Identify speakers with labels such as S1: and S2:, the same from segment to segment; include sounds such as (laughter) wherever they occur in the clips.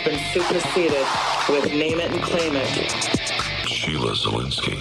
S1: have been superseded with name it and claim it.
S2: Sheila Zilinsky.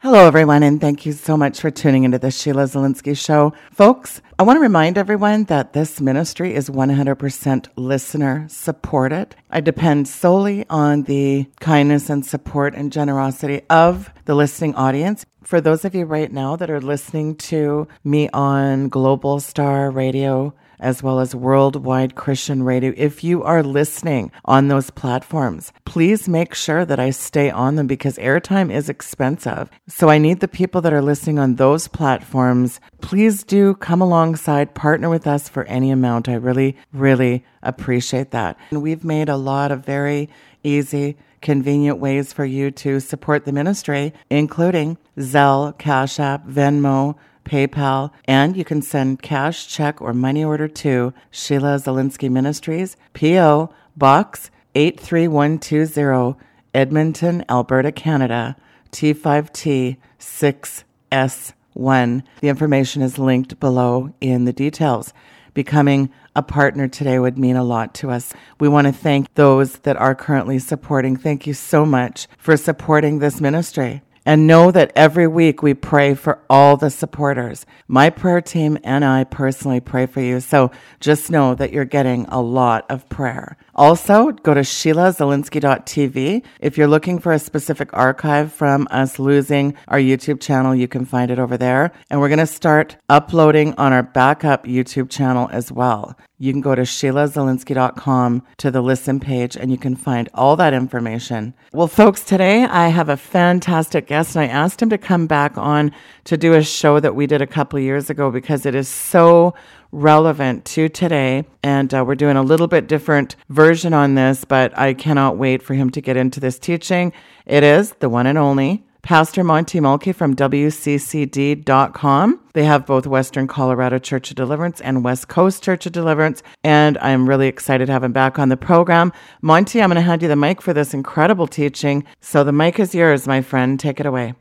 S3: Hello, everyone, and thank you so much for tuning into the Sheila Zilinsky Show. Folks, I want to remind everyone that this ministry is 100% listener supported. I depend solely on the kindness and support and generosity of the listening audience. For those of you right now that are listening to me on Global Star Radio, as well as Worldwide Christian Radio. If you are listening on those platforms, please make sure that I stay on them because airtime is expensive. So I need the people that are listening on those platforms. Please do come alongside, partner with us for any amount. I really, really appreciate that. And we've made a lot of very easy convenient ways for you to support the ministry, including Zelle, Cash App, Venmo, PayPal, and you can send cash, check, or money order to Sheila Zilinsky Ministries, P.O. Box 83120, Edmonton, Alberta, Canada, T5T 6S1. The information is linked below in the details. Becoming a partner today would mean a lot to us. We want to thank those that are currently supporting. Thank you so much for supporting this ministry. And know that every week we pray for all the supporters. My prayer team and I personally pray for you. So just know that you're getting a lot of prayer. Also, go to SheilaZilinsky.tv. If you're looking for a specific archive from us losing our YouTube channel, you can find it over there. And we're going to start uploading on our backup YouTube channel as well. You can go to SheilaZilinsky.com to the listen page and you can find all that information. Well, folks, today I have a fantastic guest and I asked him to come back on to do a show that we did a couple years ago because it is so relevant to today. And uh, we're doing a little bit different version on this, but I cannot wait for him to get into this teaching. It is the one and only Pastor Monty Mulkey from WCCD.com. They have both Western Colorado Church of Deliverance and West Coast Church of Deliverance, and I'm really excited to have him back on the program. Monty, I'm going to hand you the mic for this incredible teaching. So the mic is yours, my friend. Take it away.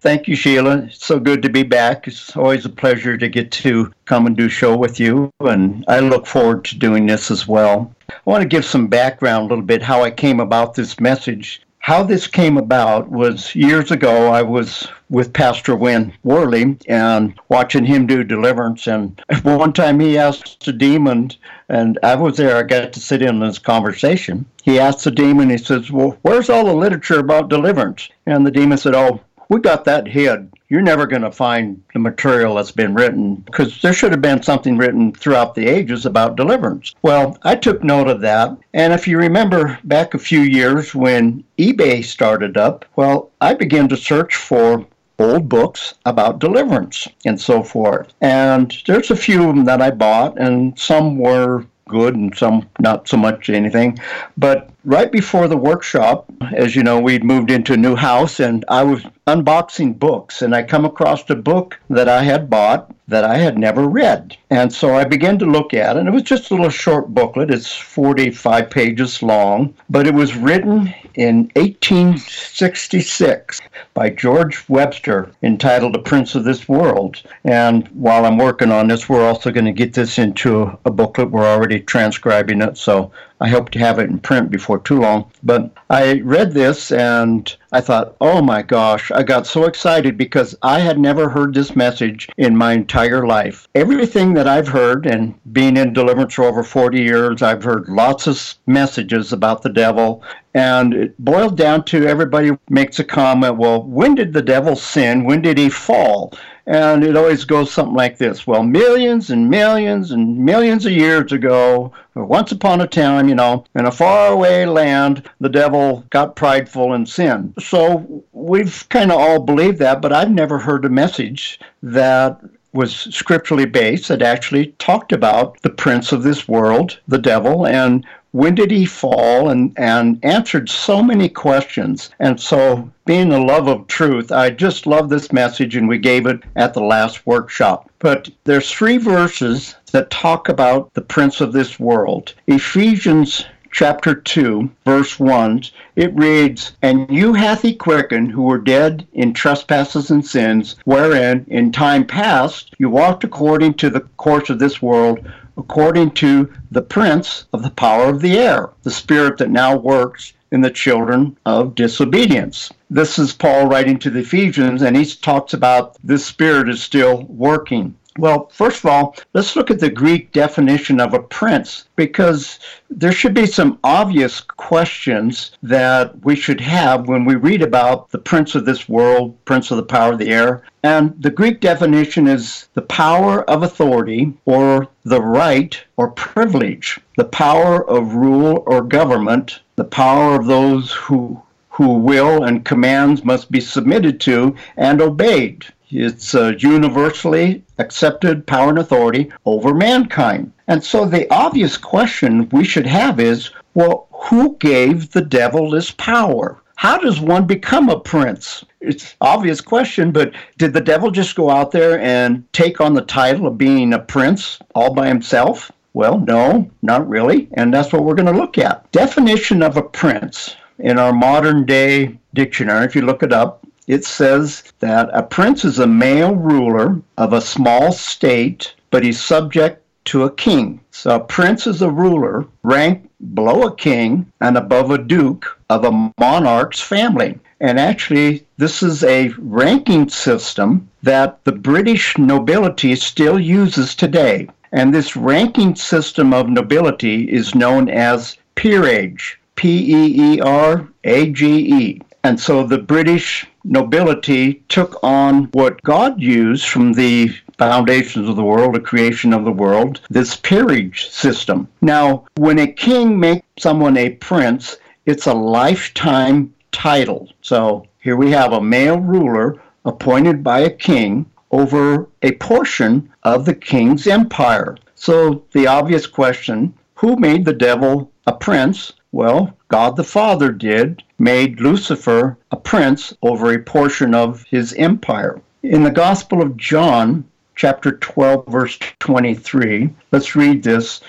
S4: Thank you, Sheila. It's so good to be back. It's always a pleasure to get to come and do a show with you, and I look forward to doing this as well. I want to give some background a little bit how I came about this message. How this came about was years ago, I was with Pastor Win Worley and watching him do deliverance. And (laughs) one time he asked a demon, and I was there, I got to sit in this conversation. He asked the demon, he says, Well, where's all the literature about deliverance? And the demon said, Oh, we got that hid. You're never going to find the material that's been written because there should have been something written throughout the ages about deliverance. Well, I took note of that. And if you remember back a few years when eBay started up, well, I began to search for old books about deliverance and so forth. And there's a few of them that I bought, and some were good and some not so much anything. But right before the workshop, as you know, we'd moved into a new house and I was unboxing books and I come across a book that I had bought that I had never read. And so I began to look at it. And it was just a little short booklet. It's 45 pages long, but it was written in 1866 by George Webster entitled The Prince of This World. And while I'm working on this, we're also going to get this into a booklet. We're already transcribing it, so I hope to have it in print before too long. But I read this and I thought, oh my gosh, I got so excited because I had never heard this message in my entire life. Everything that I've heard, and being in deliverance for over 40 years, I've heard lots of messages about the devil. And it boiled down to everybody makes a comment, well, when did the devil sin? When did he fall? And it always goes something like this Well, millions and millions and millions of years ago, once upon a time, you know, in a faraway land, the devil got prideful and sinned. So we've kind of all believed that, but I've never heard a message that was scripturally based that actually talked about the prince of this world, the devil, and when did he fall and, and answered so many questions. And so, being a love of truth, I just love this message, and we gave it at the last workshop. But there's three verses that talk about the prince of this world. Ephesians chapter 2, verse 1, it reads, And you hath he quickened who were dead in trespasses and sins, wherein in time past you walked according to the course of this world, according to the prince of the power of the air, the spirit that now works in the children of disobedience. This is Paul writing to the Ephesians, and he talks about this spirit is still working. Well, first of all, let's look at the Greek definition of a prince because there should be some obvious questions that we should have when we read about the prince of this world, prince of the power of the air. And the Greek definition is the power of authority or the right or privilege, the power of rule or government, the power of those who who will and commands must be submitted to and obeyed. It's a universally accepted power and authority over mankind. And so the obvious question we should have is well, who gave the devil this power? How does one become a prince? It's obvious question, but did the devil just go out there and take on the title of being a prince all by himself? Well, no, not really. And that's what we're going to look at. Definition of a prince in our modern day dictionary, if you look it up, it says that a prince is a male ruler of a small state, but he's subject to a king. So a prince is a ruler ranked below a king and above a duke of a monarch's family. And actually, this is a ranking system that the British nobility still uses today. And this ranking system of nobility is known as peerage. P E E R A G E. And so the British nobility took on what God used from the foundations of the world, the creation of the world, this peerage system. Now, when a king makes someone a prince, it's a lifetime title. So here we have a male ruler appointed by a king over a portion of the king's empire. So the obvious question who made the devil a prince? Well, God the Father did, made Lucifer a prince over a portion of his empire. In the Gospel of John, chapter 12, verse 23, let's read this.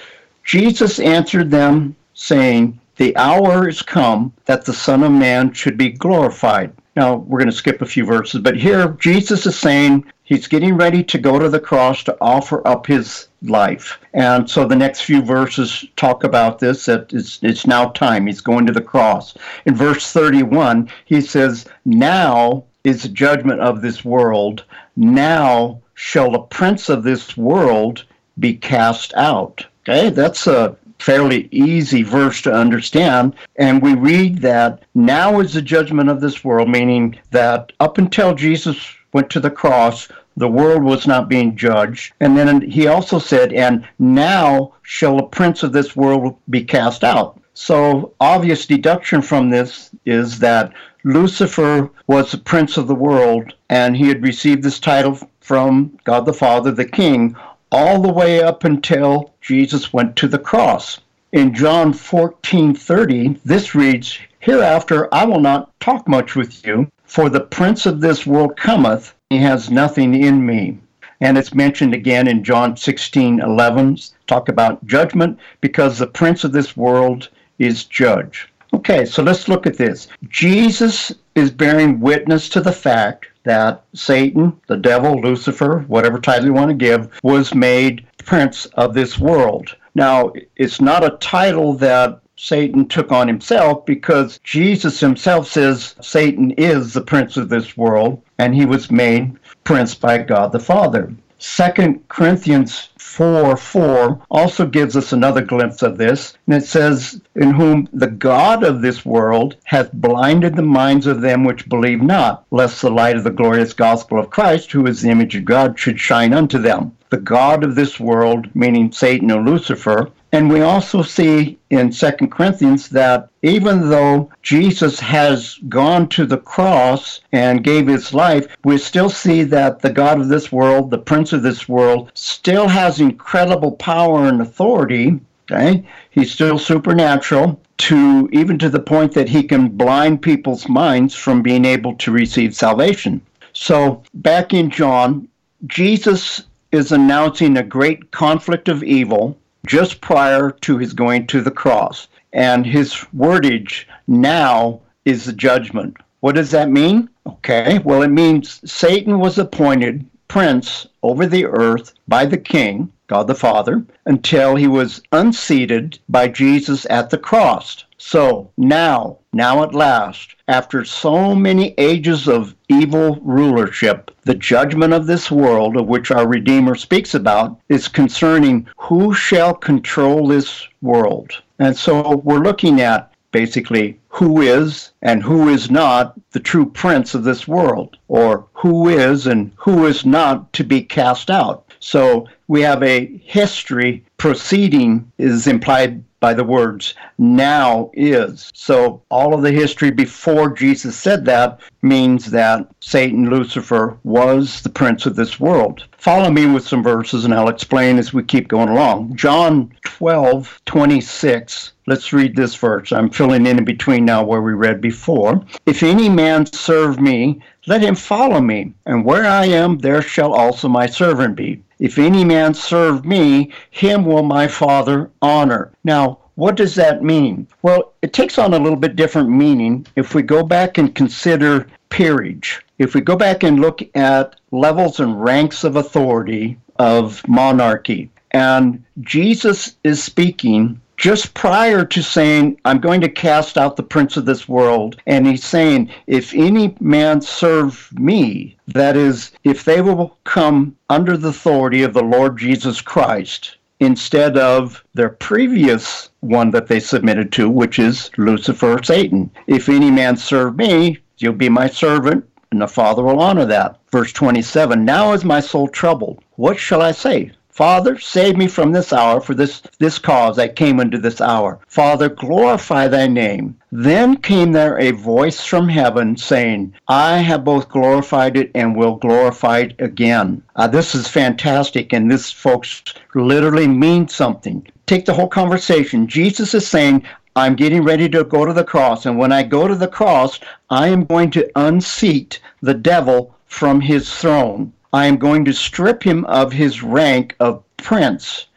S4: Jesus answered them, saying, The hour is come that the Son of Man should be glorified. Now, we're going to skip a few verses, but here Jesus is saying he's getting ready to go to the cross to offer up his life. And so the next few verses talk about this that it's, it's now time. He's going to the cross. In verse 31, he says, Now is the judgment of this world. Now shall the prince of this world be cast out. Okay, that's a fairly easy verse to understand. And we read that now is the judgment of this world, meaning that up until Jesus went to the cross, the world was not being judged. And then he also said, And now shall the prince of this world be cast out. So, obvious deduction from this is that Lucifer was the prince of the world, and he had received this title from God the Father, the King, all the way up until Jesus went to the cross. In John 14:30, this reads, Hereafter I will not talk much with you, for the prince of this world cometh, he has nothing in me. And it's mentioned again in John 16 11, talk about judgment, because the prince of this world is judge. Okay, so let's look at this. Jesus is bearing witness to the fact that Satan, the devil, Lucifer, whatever title you want to give, was made prince of this world. Now, it's not a title that Satan took on himself because Jesus himself says Satan is the prince of this world and he was made prince by God the Father. Second Corinthians 4 4 also gives us another glimpse of this. And it says, In whom the God of this world hath blinded the minds of them which believe not, lest the light of the glorious gospel of Christ, who is the image of God, should shine unto them. The God of this world, meaning Satan or Lucifer, And we also see in Second Corinthians that even though Jesus has gone to the cross and gave his life, we still see that the God of this world, the prince of this world, still has incredible power and authority. Okay? He's still supernatural to even to the point that he can blind people's minds from being able to receive salvation. So back in John, Jesus is announcing a great conflict of evil just prior to his going to the cross. And his wordage now is the judgment. What does that mean? Okay, well, it means Satan was appointed prince over the earth by the king, God the Father, until he was unseated by Jesus at the cross. So now, now at last, after so many ages of evil rulership, the judgment of this world, of which our Redeemer speaks about, is concerning who shall control this world. And so we're looking at basically who is and who is not the true prince of this world, or who is and who is not to be cast out. So we have a history proceeding is implied by the words now is. So all of the history before Jesus said that means that Satan, Lucifer, was the prince of this world. Follow me with some verses and I'll explain as we keep going along. John 12, 26. Let's read this verse. I'm filling in in between now where we read before. If any man serve me, let him follow me, and where I am, there shall also my servant be. If any man serve me, him will my Father honor. Now, what does that mean? Well, it takes on a little bit different meaning if we go back and consider peerage. If we go back and look at levels and ranks of authority of monarchy, and Jesus is speaking just prior to saying, I'm going to cast out the prince of this world. And he's saying, if any man serve me, that is, if they will come under the authority of the Lord Jesus Christ, instead of their previous one that they submitted to, which is Lucifer, Satan. If any man serve me, you'll be my servant, and the Father will honor that. Verse 27 Now is my soul troubled. What shall I say? Father, save me from this hour, for this, this cause I came into this hour. Father, glorify thy name. Then came there a voice from heaven saying, I have both glorified it and will glorify it again. Uh, this is fantastic, and this, folks, literally means something. Take the whole conversation. Jesus is saying, I'm getting ready to go to the cross, and when I go to the cross, I am going to unseat the devil from his throne. I am going to strip him of his rank of prince.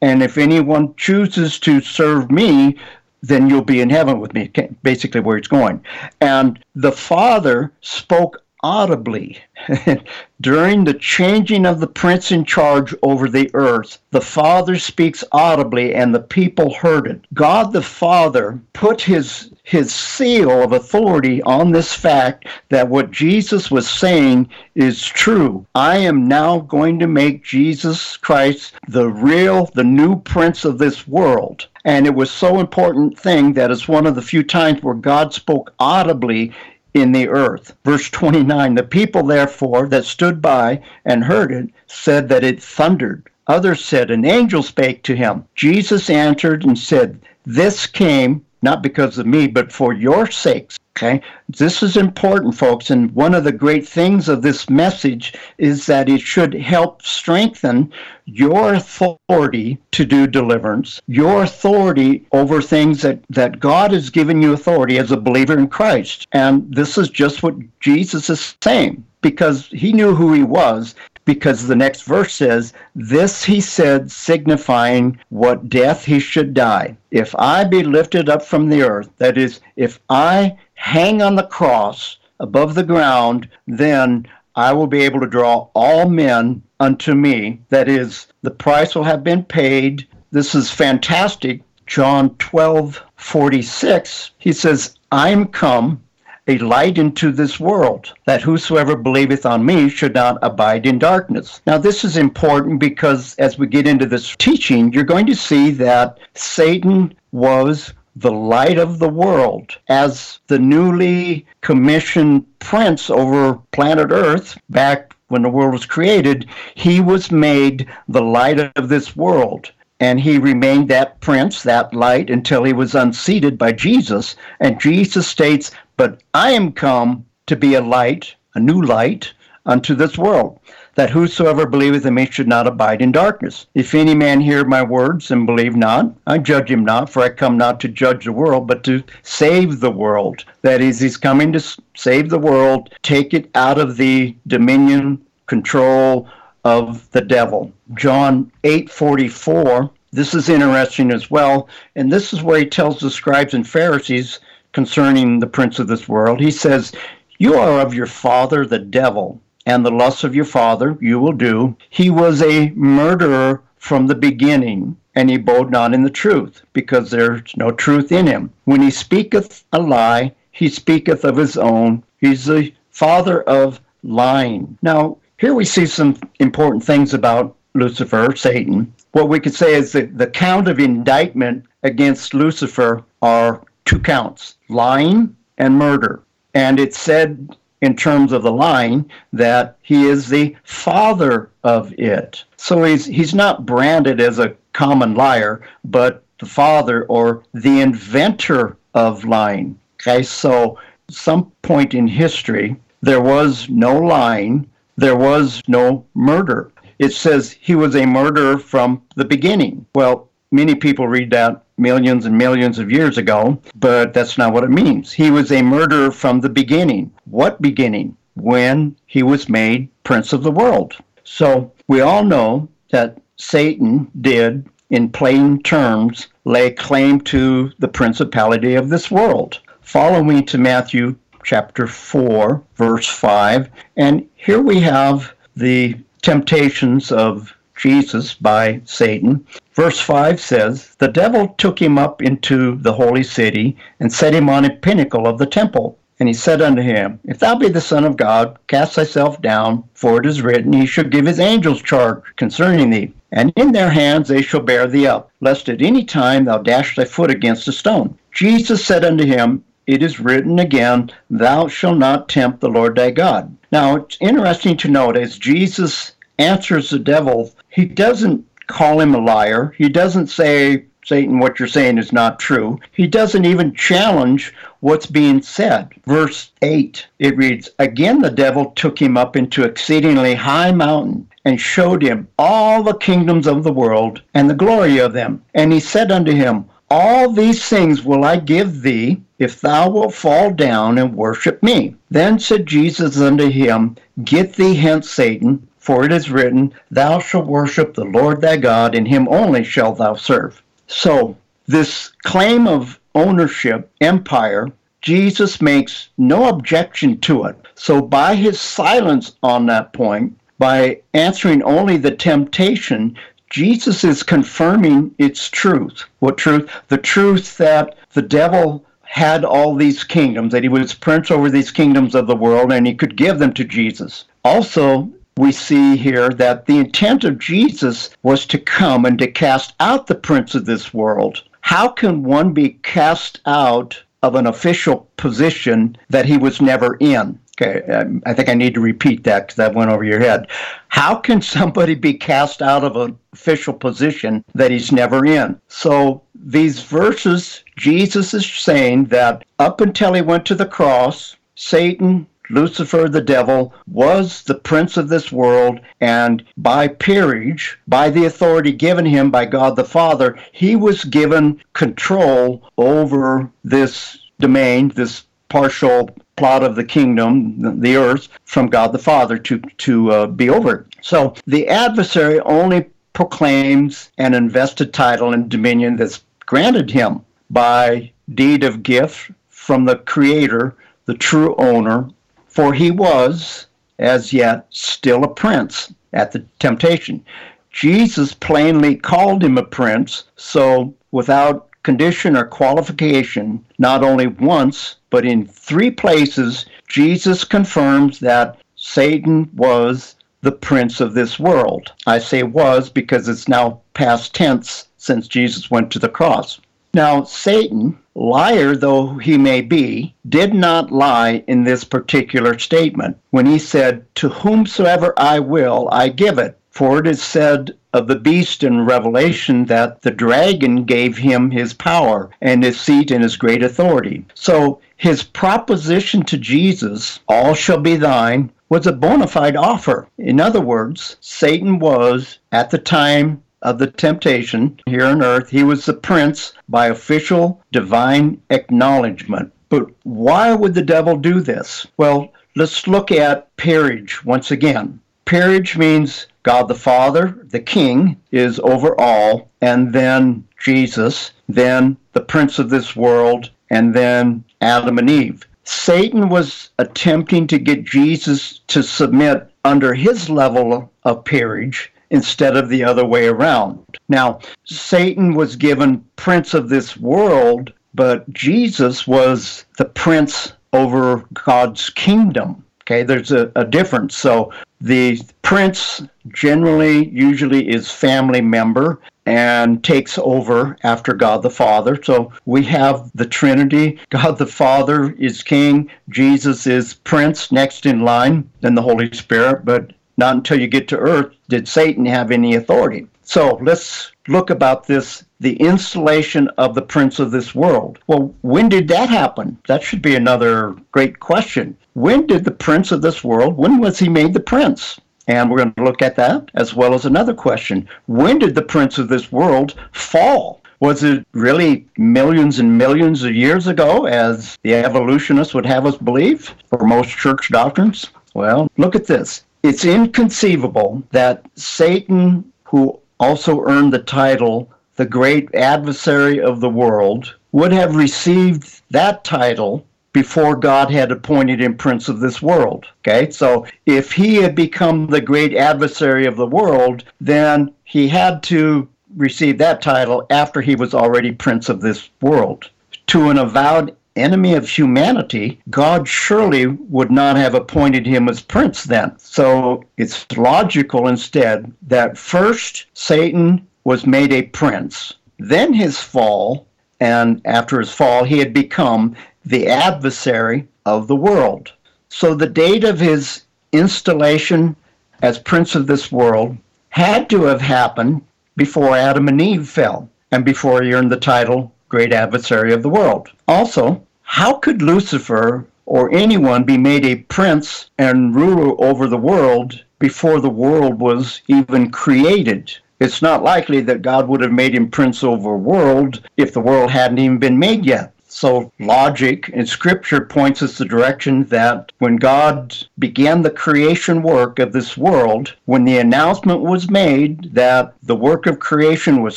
S4: And if anyone chooses to serve me, then you'll be in heaven with me, basically where it's going. And the Father spoke audibly. (laughs) During the changing of the prince in charge over the earth, the Father speaks audibly and the people heard it. God the Father put his his seal of authority on this fact that what Jesus was saying is true. I am now going to make Jesus Christ the real, the new prince of this world. And it was so important thing that it's one of the few times where God spoke audibly in the earth. Verse 29 The people, therefore, that stood by and heard it said that it thundered. Others said, An angel spake to him. Jesus answered and said, This came not because of me, but for your sakes. Okay, this is important, folks. And one of the great things of this message is that it should help strengthen your authority to do deliverance, your authority over things that, that God has given you authority as a believer in Christ. And this is just what Jesus is saying because he knew who he was because the next verse says, This he said, signifying what death he should die. If I be lifted up from the earth, that is, if I hang on the cross above the ground, then I will be able to draw all men unto me. That is, the price will have been paid. This is fantastic. John 12, 46, he says, I'm come a light into this world, that whosoever believeth on me should not abide in darkness. Now, this is important because as we get into this teaching, you're going to see that Satan was the light of the world. As the newly commissioned prince over planet Earth back when the world was created, he was made the light of this world. And he remained that prince, that light, until he was unseated by Jesus. And Jesus states, But I am come to be a light, a new light unto this world, that whosoever believeth in me should not abide in darkness. If any man hear my words and believe not, I judge him not, for I come not to judge the world, but to save the world. That is, he's coming to save the world, take it out of the dominion, control, of the devil. John 8:44. This is interesting as well, and this is where he tells the scribes and Pharisees concerning the prince of this world. He says, "You are of your father the devil, and the lusts of your father you will do. He was a murderer from the beginning." And he abode not in the truth, because there's no truth in him. When he speaketh a lie, he speaketh of his own. He's the father of lying. Now, here we see some important things about Lucifer, Satan. What we could say is that the count of indictment against Lucifer are two counts lying and murder. And it's said in terms of the lying that he is the father of it. So he's he's not branded as a common liar, but the father or the inventor of lying. Okay, so some point in history there was no lying there was no murder. It says he was a murderer from the beginning. Well, many people read that millions and millions of years ago, but that's not what it means. He was a murderer from the beginning. What beginning? When he was made prince of the world. So we all know that Satan did, in plain terms, lay claim to the principality of this world. Follow me to Matthew chapter 4, verse 5. And here we have the temptations of Jesus by Satan. Verse 5 says, The devil took him up into the holy city and set him on a pinnacle of the temple. And he said unto him, If thou be the Son of God, cast thyself down, for it is written, He shall give his angels charge concerning thee, and in their hands they shall bear thee up, lest at any time thou dash thy foot against a stone. Jesus said unto him, it is written again, Thou shalt not tempt the Lord thy God. Now, it's interesting to note as Jesus answers the devil, he doesn't call him a liar. He doesn't say, Satan, what you're saying is not true. He doesn't even challenge what's being said. Verse 8, it reads, Again the devil took him up into exceedingly high mountain and showed him all the kingdoms of the world and the glory of them. And he said unto him, All these things will I give thee if thou wilt fall down and worship me. Then said Jesus unto him, Get thee hence, Satan, for it is written, Thou shalt worship the Lord thy God, and him only shalt thou serve. So, this claim of ownership, empire, Jesus makes no objection to it. So, by his silence on that point, by answering only the temptation, Jesus is confirming its truth. What truth? The truth that the devil had all these kingdoms, that he was prince over these kingdoms of the world, and he could give them to Jesus. Also, we see here that the intent of Jesus was to come and to cast out the prince of this world. How can one be cast out of an official position that he was never in? Okay, um, I think I need to repeat that because that went over your head. How can somebody be cast out of an official position that he's never in? So these verses, Jesus is saying that up until he went to the cross, Satan, Lucifer, the devil, was the prince of this world, and by peerage, by the authority given him by God the Father, he was given control over this domain, this partial plot of the kingdom, the earth, from God the Father to, to uh, be over. So the adversary only proclaims an invested title and dominion that's granted him by deed of gift from the Creator, the true owner, for he was, as yet, still a prince at the temptation. Jesus plainly called him a prince, so without condition or qualification, not only once, but in three places, Jesus confirms that Satan was the prince of this world. I say was because it's now past tense since Jesus went to the cross. Now, Satan, liar though he may be, did not lie in this particular statement when he said, To whomsoever I will, I give it. For it is said of the beast in Revelation that the dragon gave him his power and his seat and his great authority. So his proposition to Jesus, all shall be thine, was a bona fide offer. In other words, Satan was, at the time of the temptation here on earth, he was the prince by official divine acknowledgement. But why would the devil do this? Well, let's look at peerage once again. Peerage means God the Father, the King, is over all, and then Jesus, then the Prince of this world, and then Adam and Eve. Satan was attempting to get Jesus to submit under his level of peerage instead of the other way around. Now, Satan was given prince of this world, but Jesus was the prince over God's kingdom. Okay, there's a, a difference. So the prince generally, usually, is family member and takes over after God the Father. So we have the Trinity. (laughs) God the Father is King, Jesus is Prince, next in line, then the Holy Spirit. But not until you get to earth did Satan have any authority. So let's look about this the installation of the prince of this world. Well, when did that happen? That should be another great question. When did the prince of this world, when was he made the prince? And we're going to look at that as well as another question. When did the prince of this world fall? Was it really millions and millions of years ago, as the evolutionists would have us believe, or most church doctrines? Well, look at this. It's inconceivable that Satan, who also earned the title the great adversary of the world, would have received that title before God had appointed him prince of this world. Okay, so if he had become the great adversary of the world, then he had to receive that title after he was already prince of this world. To an avowed enemy of humanity, God surely would not have appointed him as prince then. So it's logical instead that first Satan was made a prince, then his fall, and after his fall, he had become the adversary of the world. So the date of his installation as prince of this world had to have happened before Adam and Eve fell and before he earned the title great adversary of the world. Also, how could Lucifer or anyone be made a prince and ruler over the world before the world was even created? It's not likely that God would have made him prince over a world if the world hadn't even been made yet. So, logic in Scripture points us the direction that when God began the creation work of this world, when the announcement was made that the work of creation was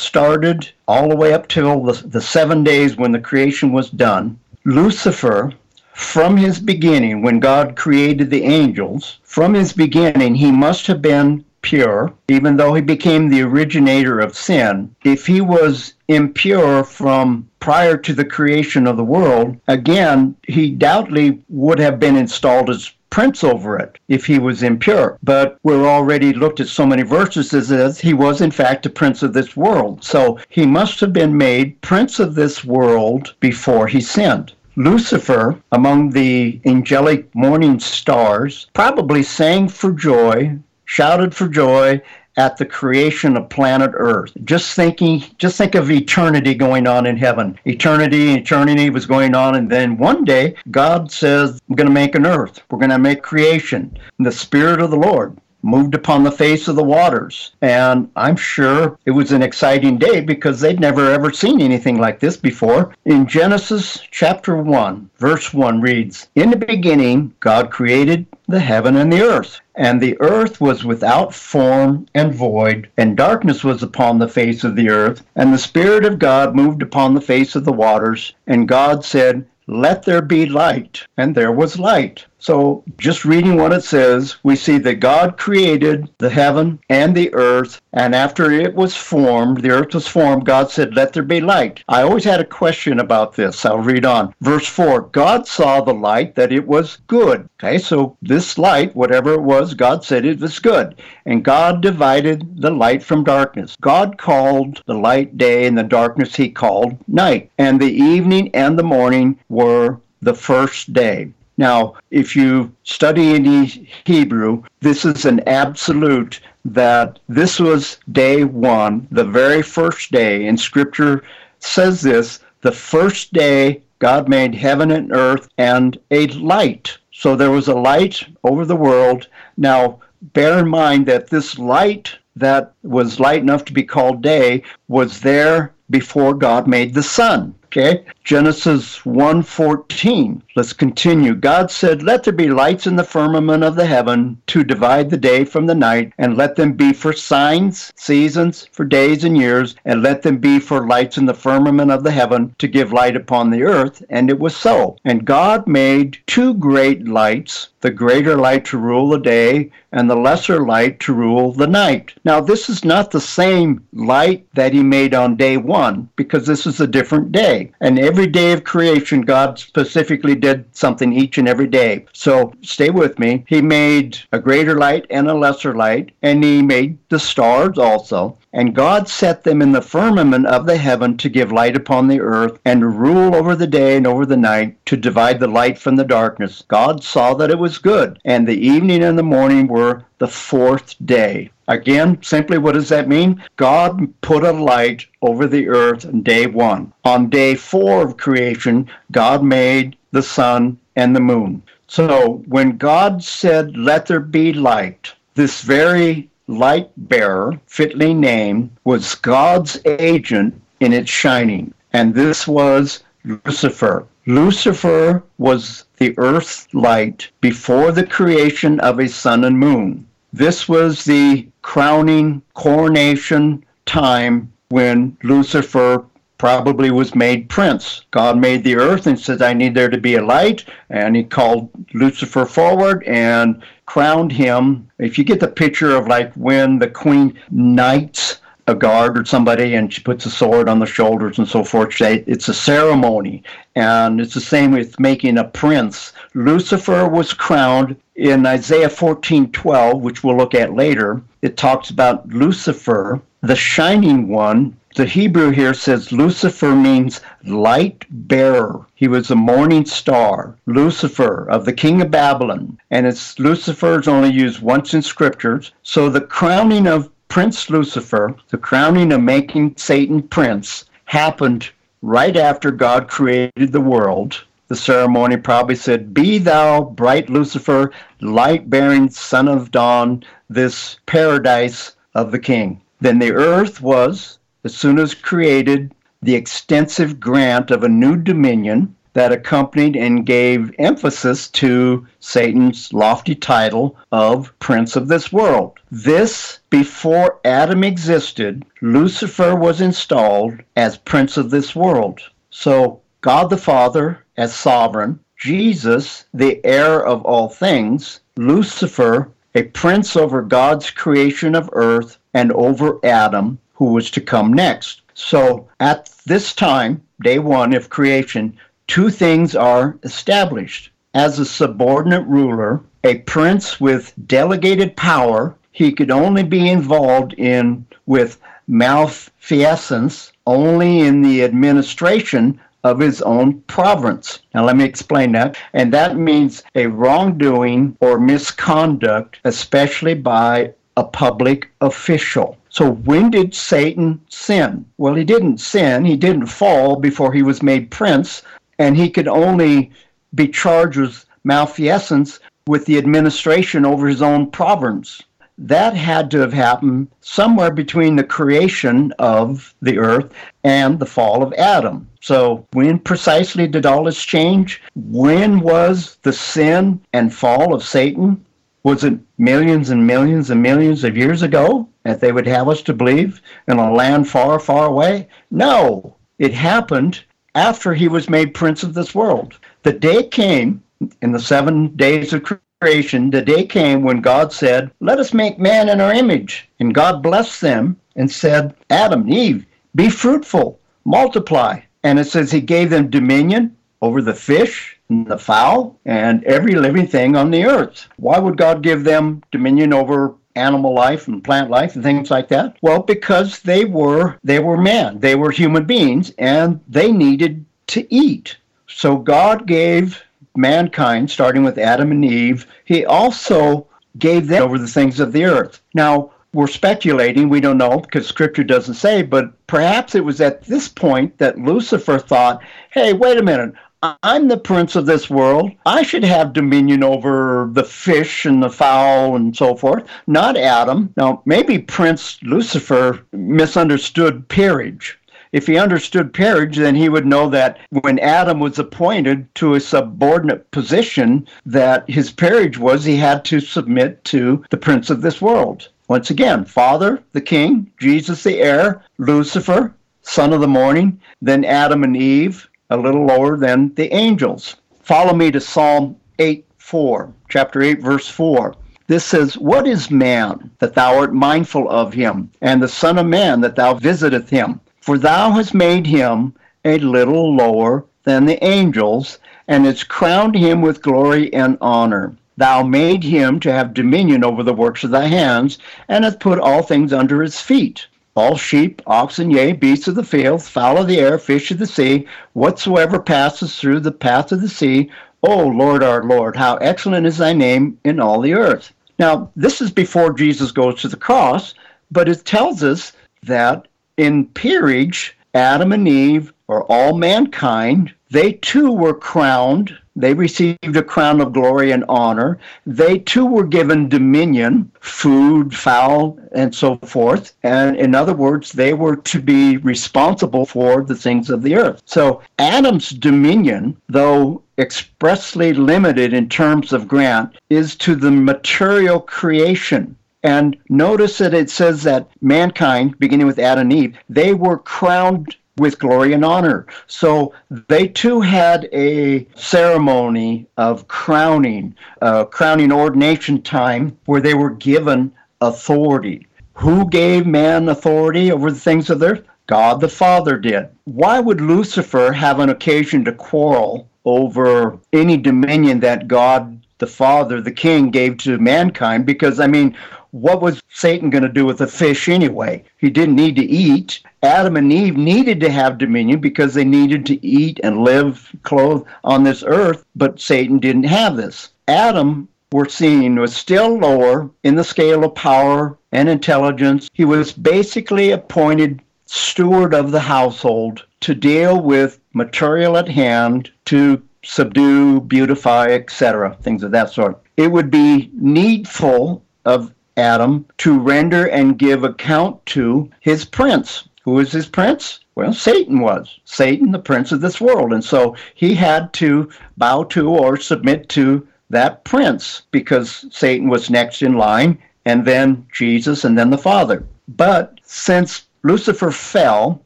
S4: started all the way up till the, the seven days when the creation was done, Lucifer, from his beginning, when God created the angels, from his beginning, he must have been pure, even though he became the originator of sin. If he was impure from prior to the creation of the world, again, he doubtly would have been installed as prince over it if he was impure. But we're already looked at so many verses as he was in fact a prince of this world. So he must have been made prince of this world before he sinned. Lucifer, among the angelic morning stars, probably sang for joy, shouted for joy, at the creation of planet Earth. Just thinking, just think of eternity going on in heaven. Eternity, eternity was going on, and then one day God says, "I'm going to make an earth. We're going to make creation." And the Spirit of the Lord moved upon the face of the waters. And I'm sure it was an exciting day because they'd never ever seen anything like this before. In Genesis chapter 1, verse 1 reads In the beginning, God created the heaven and the earth. And the earth was without form and void, and darkness was upon the face of the earth. And the Spirit of God moved upon the face of the waters. And God said, Let there be light. And there was light. So, just reading what it says, we see that God created the heaven and the earth, and after it was formed, the earth was formed, God said, Let there be light. I always had a question about this. I'll read on. Verse 4 God saw the light that it was good. Okay, so this light, whatever it was, God said it was good. And God divided the light from darkness. God called the light day, and the darkness he called night. And the evening and the morning were the first day. Now, if you study any Hebrew, this is an absolute that this was day one, the very first day. And scripture says this the first day God made heaven and earth and a light. So there was a light over the world. Now, bear in mind that this light that was light enough to be called day was there before God made the sun. Okay? Genesis 1:14. Let's continue. God said, "Let there be lights in the firmament of the heaven to divide the day from the night, and let them be for signs, seasons, for days and years, and let them be for lights in the firmament of the heaven to give light upon the earth." And it was so. And God made two great lights, the greater light to rule the day, and the lesser light to rule the night. Now, this is not the same light that he made on day 1 because this is a different day. And every day of creation, God specifically did something each and every day. So stay with me. He made a greater light and a lesser light, and he made the stars also. And God set them in the firmament of the heaven to give light upon the earth and rule over the day and over the night to divide the light from the darkness. God saw that it was good. And the evening and the morning were the fourth day. Again, simply what does that mean? God put a light over the earth on day one. On day four of creation, God made the sun and the moon. So when God said, Let there be light, this very light bearer, fitly named, was God's agent in its shining. And this was Lucifer. Lucifer was the earth's light before the creation of a sun and moon. This was the crowning coronation time when Lucifer probably was made prince. God made the earth and said, I need there to be a light. And he called Lucifer forward and crowned him. If you get the picture of like when the queen knights a guard or somebody and she puts a sword on the shoulders and so forth, it's a ceremony. And it's the same with making a prince. Lucifer was crowned in Isaiah 14:12, which we'll look at later. It talks about Lucifer, the shining one, the Hebrew here says Lucifer means light bearer. He was a morning star, Lucifer of the king of Babylon. And it's Lucifer is only used once in scriptures. So the crowning of Prince Lucifer, the crowning of making Satan prince, happened right after God created the world. The ceremony probably said, Be thou, bright Lucifer, light bearing son of dawn, this paradise of the king. Then the earth was as soon as created the extensive grant of a new dominion that accompanied and gave emphasis to Satan's lofty title of Prince of this world. This, before Adam existed, Lucifer was installed as Prince of this world. So, God the Father as sovereign, Jesus, the heir of all things, Lucifer, a prince over God's creation of earth and over Adam, who was to come next. So at this time, day one of creation, two things are established. As a subordinate ruler, a prince with delegated power, he could only be involved in with malfeasance only in the administration of his own province. Now, let me explain that. And that means a wrongdoing or misconduct, especially by a public official. So when did Satan sin? Well, he didn't sin. He didn't fall before he was made prince, and he could only be charged with malfeasance with the administration over his own province. That had to have happened somewhere between the creation of the earth and the fall of Adam. So, when precisely did all this change? When was the sin and fall of Satan? Was it millions and millions and millions of years ago that they would have us to believe in a land far, far away? No, it happened after he was made prince of this world. The day came in the seven days of creation, the day came when God said, Let us make man in our image. And God blessed them and said, Adam Eve, be fruitful, multiply. And it says he gave them dominion over the fish, and the fowl, and every living thing on the earth. Why would God give them dominion over animal life and plant life and things like that? Well, because they were they were men, they were human beings, and they needed to eat. So God gave mankind, starting with Adam and Eve, He also gave them over the things of the earth. Now, we're speculating, we don't know because scripture doesn't say, but perhaps it was at this point that Lucifer thought, hey, wait a minute, I'm the prince of this world. I should have dominion over the fish and the fowl and so forth, not Adam. Now, maybe Prince Lucifer misunderstood peerage. If he understood peerage, then he would know that when Adam was appointed to a subordinate position, that his peerage was he had to submit to the prince of this world. Once again, Father, the king, Jesus, the heir, Lucifer, son of the morning, then Adam and Eve, a little lower than the angels. Follow me to Psalm 8 4, chapter 8, verse 4. This says, What is man that thou art mindful of him, and the Son of Man that thou visiteth him? For thou hast made him a little lower than the angels, and hast crowned him with glory and honor. Thou made him to have dominion over the works of thy hands, and hast put all things under his feet all sheep, oxen, yea, beasts of the field, fowl of the air, fish of the sea, whatsoever passes through the path of the sea. O Lord our Lord, how excellent is thy name in all the earth. Now, this is before Jesus goes to the cross, but it tells us that in peerage, Adam and Eve, or all mankind, they too were crowned they received a crown of glory and honor. They too were given dominion, food, fowl, and so forth. And in other words, they were to be responsible for the things of the earth. So Adam's dominion, though expressly limited in terms of grant, is to the material creation. And notice that it says that mankind, beginning with Adam and Eve, they were crowned with glory and honor. So they too had a ceremony of crowning, uh, crowning ordination time where they were given authority. Who gave man authority over the things of earth? God the Father did. Why would Lucifer have an occasion to quarrel over any dominion that God the Father, the King, gave to mankind? Because, I mean, what was Satan going to do with a fish anyway? He didn't need to eat. Adam and Eve needed to have dominion because they needed to eat and live, clothe on this earth, but Satan didn't have this. Adam, we're seeing, was still lower in the scale of power and intelligence. He was basically appointed steward of the household to deal with material at hand, to subdue, beautify, etc., things of that sort. It would be needful of Adam to render and give account to his prince. Who was his prince? Well, Satan was. Satan, the prince of this world. And so he had to bow to or submit to that prince because Satan was next in line, and then Jesus, and then the Father. But since Lucifer fell,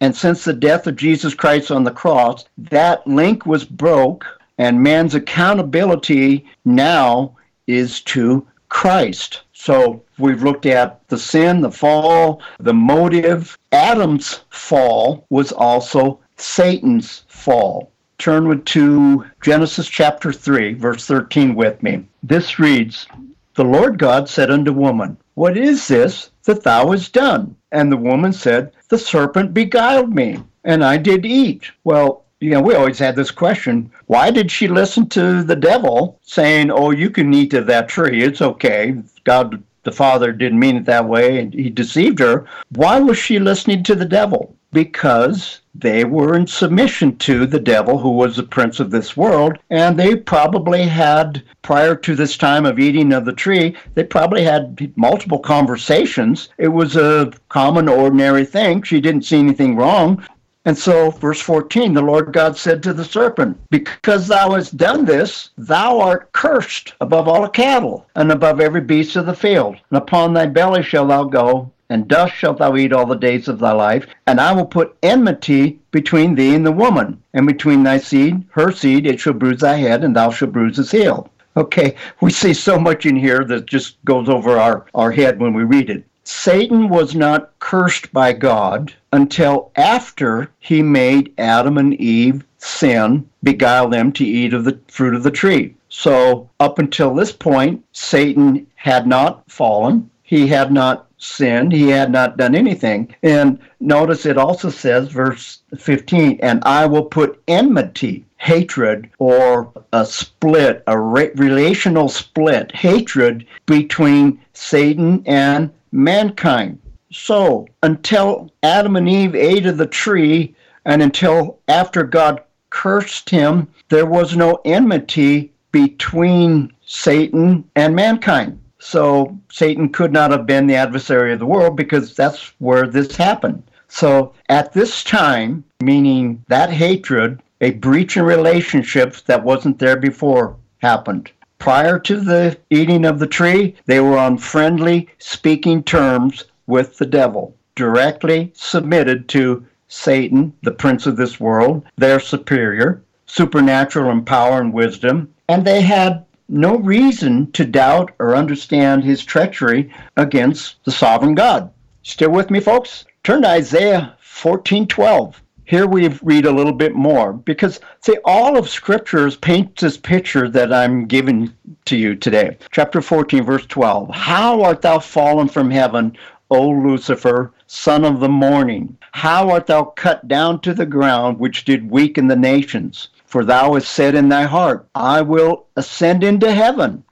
S4: and since the death of Jesus Christ on the cross, that link was broke, and man's accountability now is to Christ. So we've looked at the sin, the fall, the motive. Adam's fall was also Satan's fall. Turn with to Genesis chapter 3, verse 13 with me. This reads The Lord God said unto woman, What is this that thou hast done? And the woman said, The serpent beguiled me, and I did eat. Well, you know, we always had this question why did she listen to the devil saying, Oh, you can eat of that tree? It's okay. God the father didn't mean it that way and he deceived her. Why was she listening to the devil? Because they were in submission to the devil, who was the prince of this world, and they probably had, prior to this time of eating of the tree, they probably had multiple conversations. It was a common, ordinary thing. She didn't see anything wrong. And so, verse 14, the Lord God said to the serpent, Because thou hast done this, thou art cursed above all cattle, and above every beast of the field. And upon thy belly shalt thou go, and dust shalt thou eat all the days of thy life. And I will put enmity between thee and the woman, and between thy seed, her seed, it shall bruise thy head, and thou shalt bruise his heel. Okay, we see so much in here that just goes over our, our head when we read it. Satan was not cursed by God until after he made Adam and Eve sin, beguile them to eat of the fruit of the tree. So, up until this point, Satan had not fallen. He had not sinned. He had not done anything. And notice it also says, verse 15, and I will put enmity, hatred, or a split, a relational split, hatred between Satan and mankind. So, until Adam and Eve ate of the tree, and until after God cursed him, there was no enmity between Satan and mankind. So, Satan could not have been the adversary of the world because that's where this happened. So, at this time, meaning that hatred, a breach in relationships that wasn't there before happened. Prior to the eating of the tree, they were on friendly speaking terms with the devil, directly submitted to Satan, the prince of this world, their superior, supernatural in power and wisdom, and they had no reason to doubt or understand his treachery against the sovereign God. Still with me, folks? Turn to Isaiah 14:12 here we read a little bit more because see all of scriptures paints this picture that i'm giving to you today chapter 14 verse 12 how art thou fallen from heaven o lucifer son of the morning how art thou cut down to the ground which did weaken the nations for thou hast said in thy heart i will ascend into heaven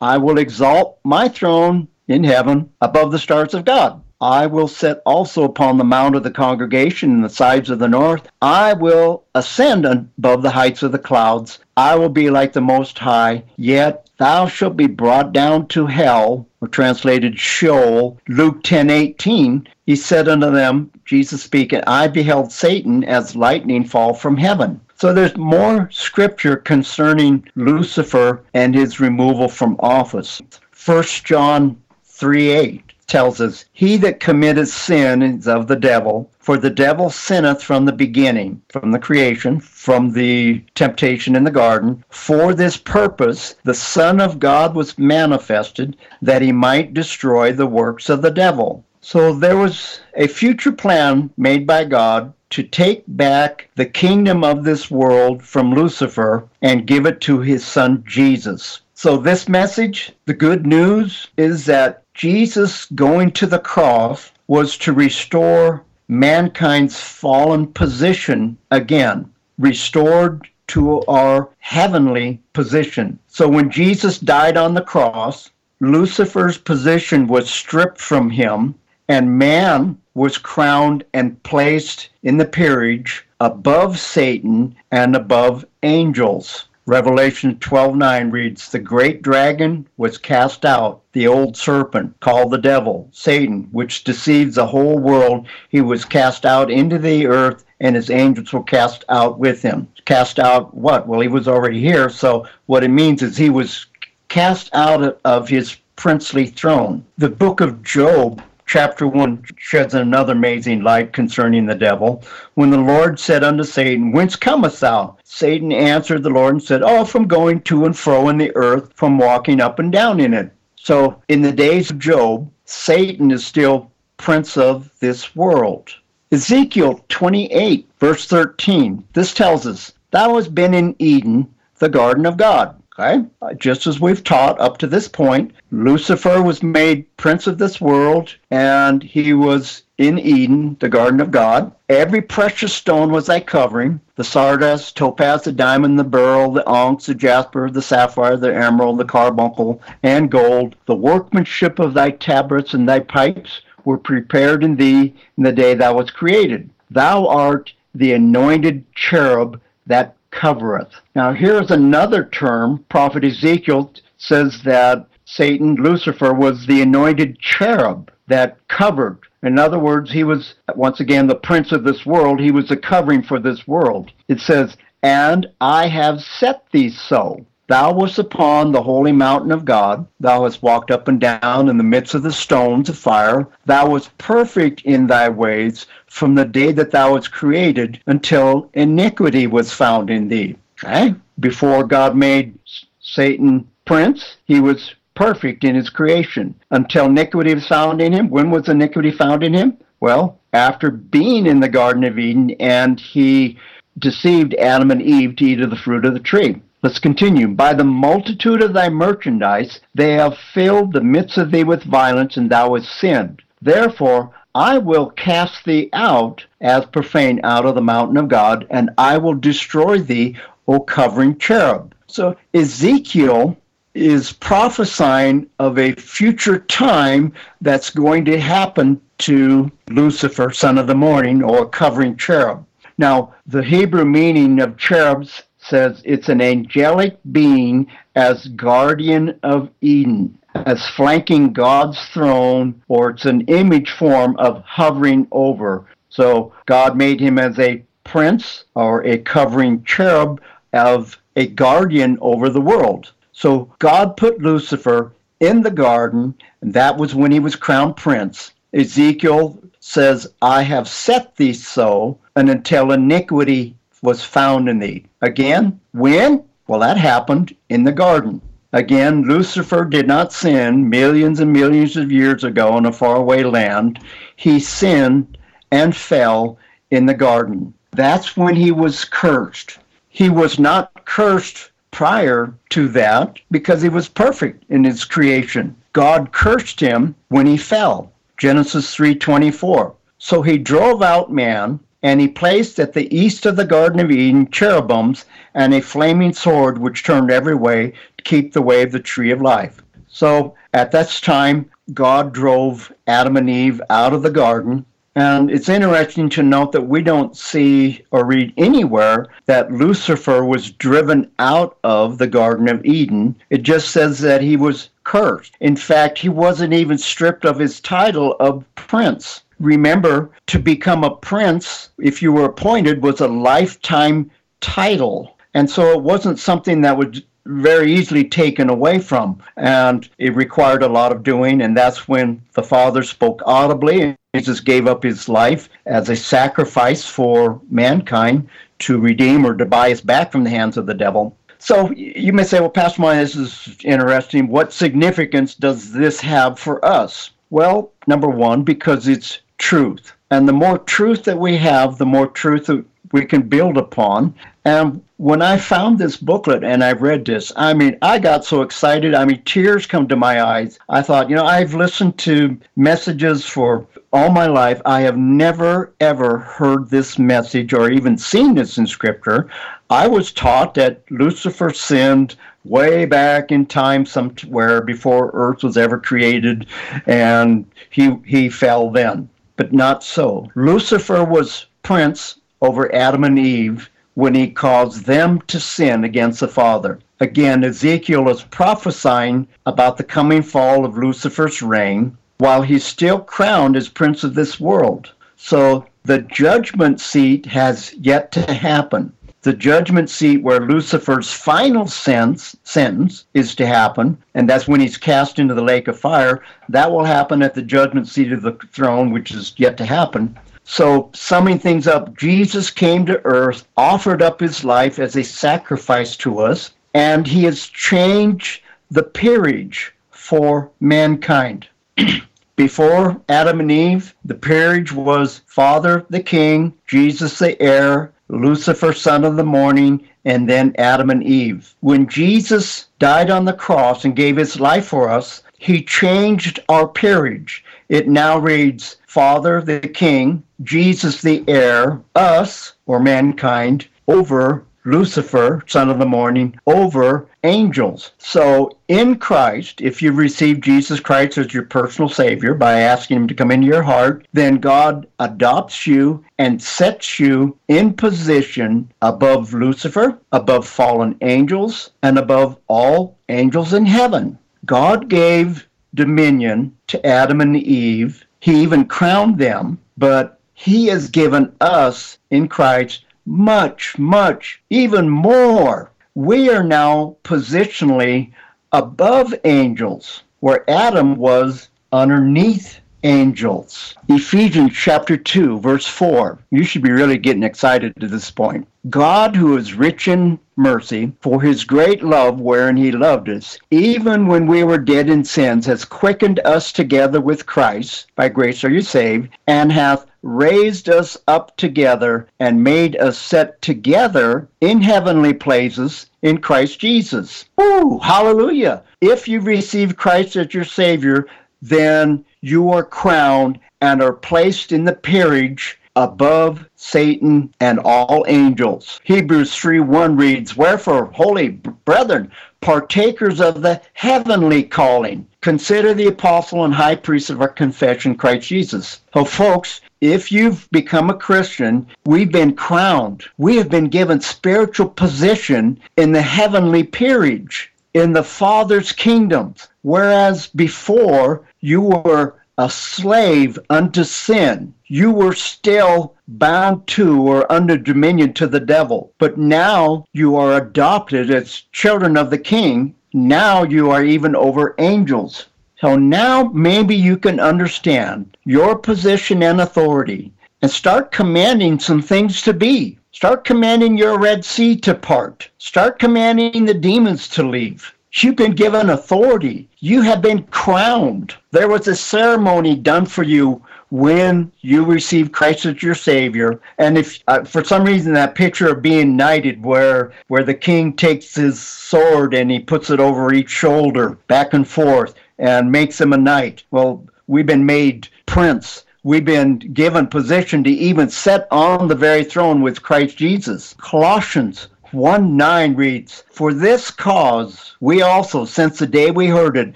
S4: i will exalt my throne in heaven above the stars of god I will sit also upon the mount of the congregation in the sides of the north. I will ascend above the heights of the clouds. I will be like the Most High. Yet thou shalt be brought down to hell, or translated Sheol. Luke 10 18. He said unto them, Jesus speaking, I beheld Satan as lightning fall from heaven. So there's more scripture concerning Lucifer and his removal from office. 1 John 3 8 tells us, He that committeth sin is of the devil, for the devil sinneth from the beginning, from the creation, from the temptation in the garden. For this purpose the Son of God was manifested, that he might destroy the works of the devil. So there was a future plan made by God to take back the kingdom of this world from Lucifer and give it to his son Jesus. So, this message, the good news, is that Jesus going to the cross was to restore mankind's fallen position again, restored to our heavenly position. So when Jesus died on the cross, Lucifer's position was stripped from him, and man was crowned and placed in the peerage above Satan and above angels. Revelation 12:9 reads, "The great dragon was cast out, the old serpent called the devil, Satan, which deceives the whole world. He was cast out into the earth, and his angels were cast out with him." Cast out what? Well, he was already here, so what it means is he was cast out of his princely throne. The book of Job chapter 1 sheds another amazing light concerning the devil. When the Lord said unto Satan, Whence comest thou? Satan answered the Lord and said, Oh, from going to and fro in the earth, from walking up and down in it. So in the days of Job, Satan is still prince of this world. Ezekiel 28, verse 13, this tells us, Thou hast been in Eden, the garden of God. Okay? Just as we've taught up to this point, Lucifer was made prince of this world and he was in Eden, the garden of God. Every precious stone was thy covering the sardius, topaz, the diamond, the beryl, the onyx, the jasper, the sapphire, the emerald, the carbuncle, and gold. The workmanship of thy tabrets and thy pipes were prepared in thee in the day thou wast created. Thou art the anointed cherub that covereth. Now, here's another term. Prophet Ezekiel says that Satan, Lucifer, was the anointed cherub that covered. In other words, he was, once again, the prince of this world. He was the covering for this world. It says, And I have set thee so. Thou wast upon the holy mountain of God. Thou hast walked up and down in the midst of the stones of fire. Thou wast perfect in thy ways from the day that thou wast created until iniquity was found in thee. Okay? Before God made Satan prince, he was perfect in his creation. Until iniquity was found in him. When was iniquity found in him? Well, after being in the Garden of Eden and he deceived Adam and Eve to eat of the fruit of the tree. Let's continue. By the multitude of thy merchandise, they have filled the midst of thee with violence, and thou hast sinned. Therefore, I will cast thee out as profane out of the mountain of God, and I will destroy thee, O covering cherub. So Ezekiel is prophesying of a future time that's going to happen to Lucifer, son of the morning, or covering cherub. Now, the Hebrew meaning of cherubs says it's an angelic being as guardian of Eden, as flanking God's throne, or it's an image form of hovering over. So God made him as a prince or a covering cherub of a guardian over the world. So God put Lucifer in the garden, and that was when he was crowned prince. Ezekiel says, I have set thee so, and until iniquity was found in thee. Again, when? Well, that happened in the garden. Again, Lucifer did not sin millions and millions of years ago in a faraway land. He sinned and fell in the garden. That's when he was cursed. He was not cursed prior to that because he was perfect in his creation. God cursed him when he fell. Genesis 3:24. So he drove out man and he placed at the east of the Garden of Eden cherubims and a flaming sword which turned every way keep the way of the tree of life. So at that time, God drove Adam and Eve out of the garden. And it's interesting to note that we don't see or read anywhere that Lucifer was driven out of the Garden of Eden. It just says that he was cursed. In fact, he wasn't even stripped of his title of prince. Remember, to become a prince, if you were appointed, was a lifetime title. And so it wasn't something that was very easily taken away from. And it required a lot of doing. And that's when the Father spoke audibly. Jesus gave up his life as a sacrifice for mankind to redeem or to buy us back from the hands of the devil. So you may say, well, Pastor Mine, this is interesting. What significance does this have for us? Well, number one, because it's truth. And the more truth that we have, the more truth we can build upon. And when I found this booklet and I read this, I mean, I got so excited. I mean, tears come to my eyes. I thought, you know, I've listened to messages for all my life. I have never, ever heard this message or even seen this in Scripture. I was taught that Lucifer sinned way back in time somewhere before earth was ever created and he he fell then but not so. Lucifer was prince over Adam and Eve when he caused them to sin against the Father. Again, Ezekiel is prophesying about the coming fall of Lucifer's reign while he's still crowned as prince of this world. So the judgment seat has yet to happen the judgment seat where Lucifer's final sentence, sentence is to happen, and that's when he's cast into the lake of fire. That will happen at the judgment seat of the throne, which is yet to happen. So, summing things up, Jesus came to earth, offered up his life as a sacrifice to us, and he has changed the peerage for mankind. (clears throat) Before Adam and Eve, the peerage was Father the King, Jesus the heir, Lucifer, son of the morning, and then Adam and Eve. When Jesus died on the cross and gave his life for us, he changed our peerage. It now reads Father the King, Jesus the heir, us, or mankind, over Lucifer, son of the morning, over angels. So in Christ, if you receive Jesus Christ as your personal Savior by asking Him to come into your heart, then God adopts you and sets you in position above Lucifer, above fallen angels, and above all angels in heaven. God gave dominion to Adam and Eve. He even crowned them, but He has given us in Christ much, much, even more. We are now positionally above angels, where Adam was underneath angels. Ephesians chapter 2, verse 4. You should be really getting excited to this point. God, who is rich in mercy, for his great love wherein he loved us, even when we were dead in sins, has quickened us together with Christ. By grace are you saved, and hath raised us up together and made us set together in heavenly places in Christ Jesus. Ooh, hallelujah. If you receive Christ as your Savior, then you are crowned and are placed in the peerage above Satan and all angels. Hebrews 3 1 reads, Wherefore, holy brethren, partakers of the heavenly calling, consider the apostle and high priest of our confession, Christ Jesus. So, folks, if you've become a Christian, we've been crowned. We have been given spiritual position in the heavenly peerage, in the Father's kingdom. Whereas before, you were a slave unto sin. You were still bound to or under dominion to the devil. But now you are adopted as children of the king. Now you are even over angels. So now maybe you can understand your position and authority and start commanding some things to be. Start commanding your Red Sea to part. Start commanding the demons to leave. You've been given authority. You have been crowned. There was a ceremony done for you when you received Christ as your Savior. And if uh, for some reason that picture of being knighted, where where the king takes his sword and he puts it over each shoulder, back and forth, and makes him a knight. Well, we've been made prince. We've been given position to even sit on the very throne with Christ Jesus. Colossians 1 9 reads, For this cause we also, since the day we heard it,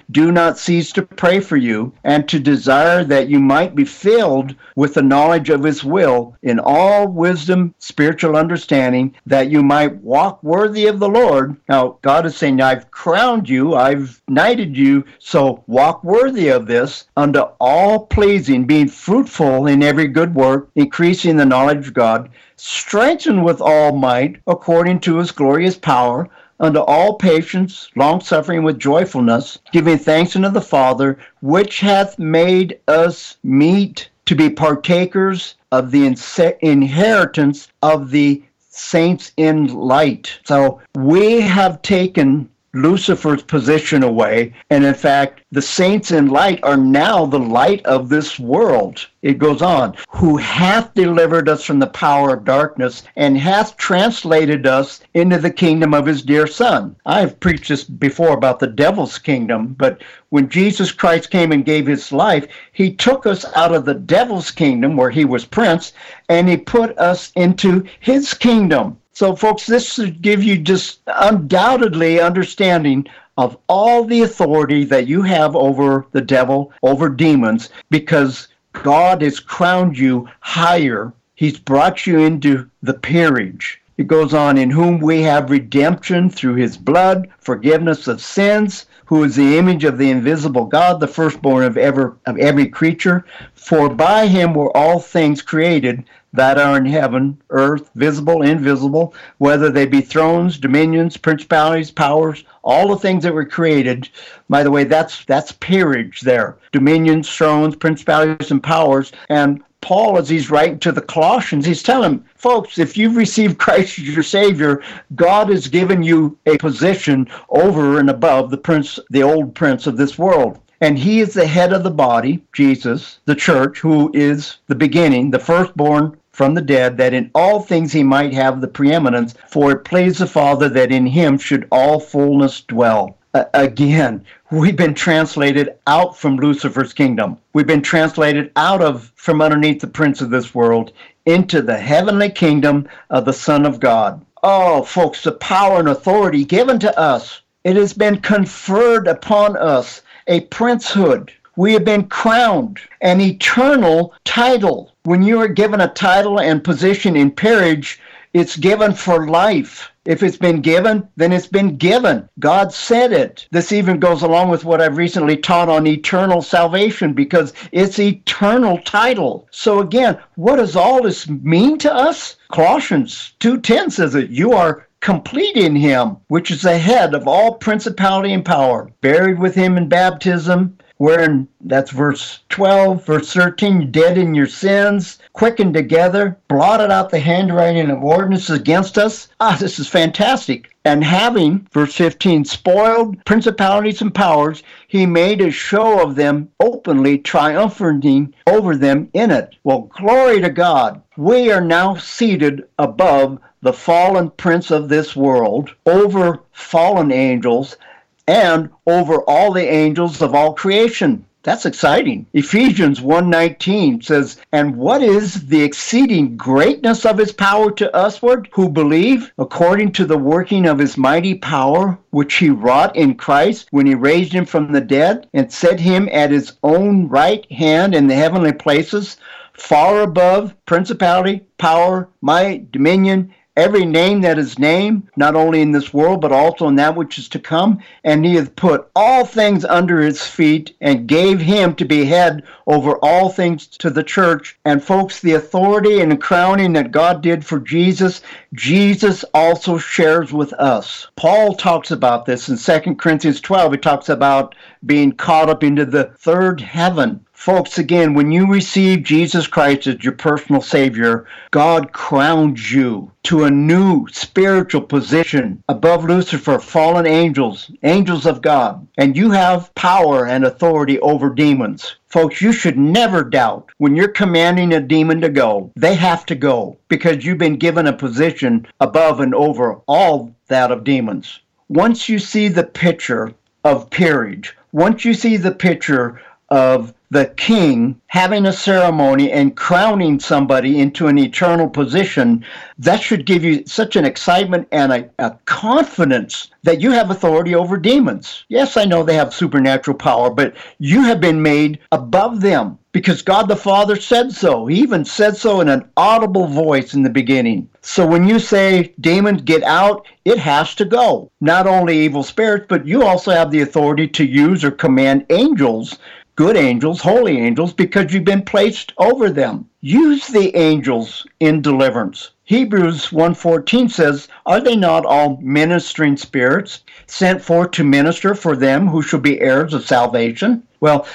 S4: do not cease to pray for you, and to desire that you might be filled with the knowledge of his will in all wisdom, spiritual understanding, that you might walk worthy of the Lord. Now, God is saying, I've crowned you, I've knighted you, so walk worthy of this, unto all pleasing, being fruitful in every good work, increasing the knowledge of God strengthened with all might according to his glorious power unto all patience, long suffering with joyfulness, giving thanks unto the Father, which hath made us meet to be partakers of the inheritance of the saints in light. So we have taken Lucifer's position away. And in fact, the saints in light are now the light of this world. It goes on, who hath delivered us from the power of darkness and hath translated us into the kingdom of his dear Son. I've preached this before about the devil's kingdom, but when Jesus Christ came and gave his life, he took us out of the devil's kingdom where he was prince and he put us into his kingdom. So, folks, this should give you just undoubtedly understanding of all the authority that you have over the devil, over demons, because God has crowned you higher. He's brought you into the peerage. It goes on, in whom we have redemption through his blood, forgiveness of sins, who is the image of the invisible God, the firstborn of, ever, of every creature. For by him were all things created that are in heaven, earth, visible, invisible, whether they be thrones, dominions, principalities, powers, all the things that were created. By the way, that's that's peerage there. Dominions, thrones, principalities, and powers. And Paul, as he's writing to the Colossians, he's telling them, folks, if you've received Christ as your Savior, God has given you a position over and above the prince, the old prince of this world. And he is the head of the body, Jesus, the church, who is the beginning, the firstborn from the dead, that in all things he might have the preeminence, for it pleased the Father that in him should all fullness dwell. Uh, again, we've been translated out from Lucifer's kingdom. We've been translated out of from underneath the prince of this world into the heavenly kingdom of the Son of God. Oh, folks, the power and authority given to us. It has been conferred upon us a princehood we have been crowned an eternal title. When you are given a title and position in peerage, it's given for life. If it's been given, then it's been given. God said it. This even goes along with what I've recently taught on eternal salvation because it's eternal title. So again, what does all this mean to us? Colossians 2:10 says that you are complete in him, which is the head of all principality and power, buried with him in baptism, wherein that's verse 12, verse 13, dead in your sins, quickened together, blotted out the handwriting of ordinances against us. Ah, this is fantastic. And having, verse 15, spoiled principalities and powers, he made a show of them openly, triumphing over them in it. Well, glory to God. We are now seated above the fallen prince of this world, over fallen angels, and over all the angels of all creation. That's exciting. Ephesians 1:19 says, "And what is the exceeding greatness of his power to usward who believe, according to the working of his mighty power, which he wrought in Christ when he raised him from the dead and set him at his own right hand in the heavenly places, far above principality, power, might, dominion, every name that is named, not only in this world, but also in that which is to come. And he hath put all things under his feet and gave him to be head over all things to the church. And folks, the authority and the crowning that God did for Jesus, Jesus also shares with us. Paul talks about this in 2 Corinthians 12. He talks about being caught up into the third heaven. Folks, again, when you receive Jesus Christ as your personal Savior, God crowns you to a new spiritual position above Lucifer, fallen angels, angels of God, and you have power and authority over demons. Folks, you should never doubt when you're commanding a demon to go, they have to go because you've been given a position above and over all that of demons. Once you see the picture of peerage, once you see the picture of the king having a ceremony and crowning somebody into an eternal position, that should give you such an excitement and a, a, confidence that you have authority over demons. Yes, I know they have supernatural power, but you have been made above them because God the Father said so. He even said so in an audible voice in the beginning. So when you say, demons, get out, it has to go. Not only evil spirits, but you also have the authority to use or command angels good angels, holy angels, because you've been placed over them. Use the angels in deliverance. Hebrews 1:14 says, "Are they not all ministering spirits sent forth to minister for them who shall be heirs of salvation?" Well,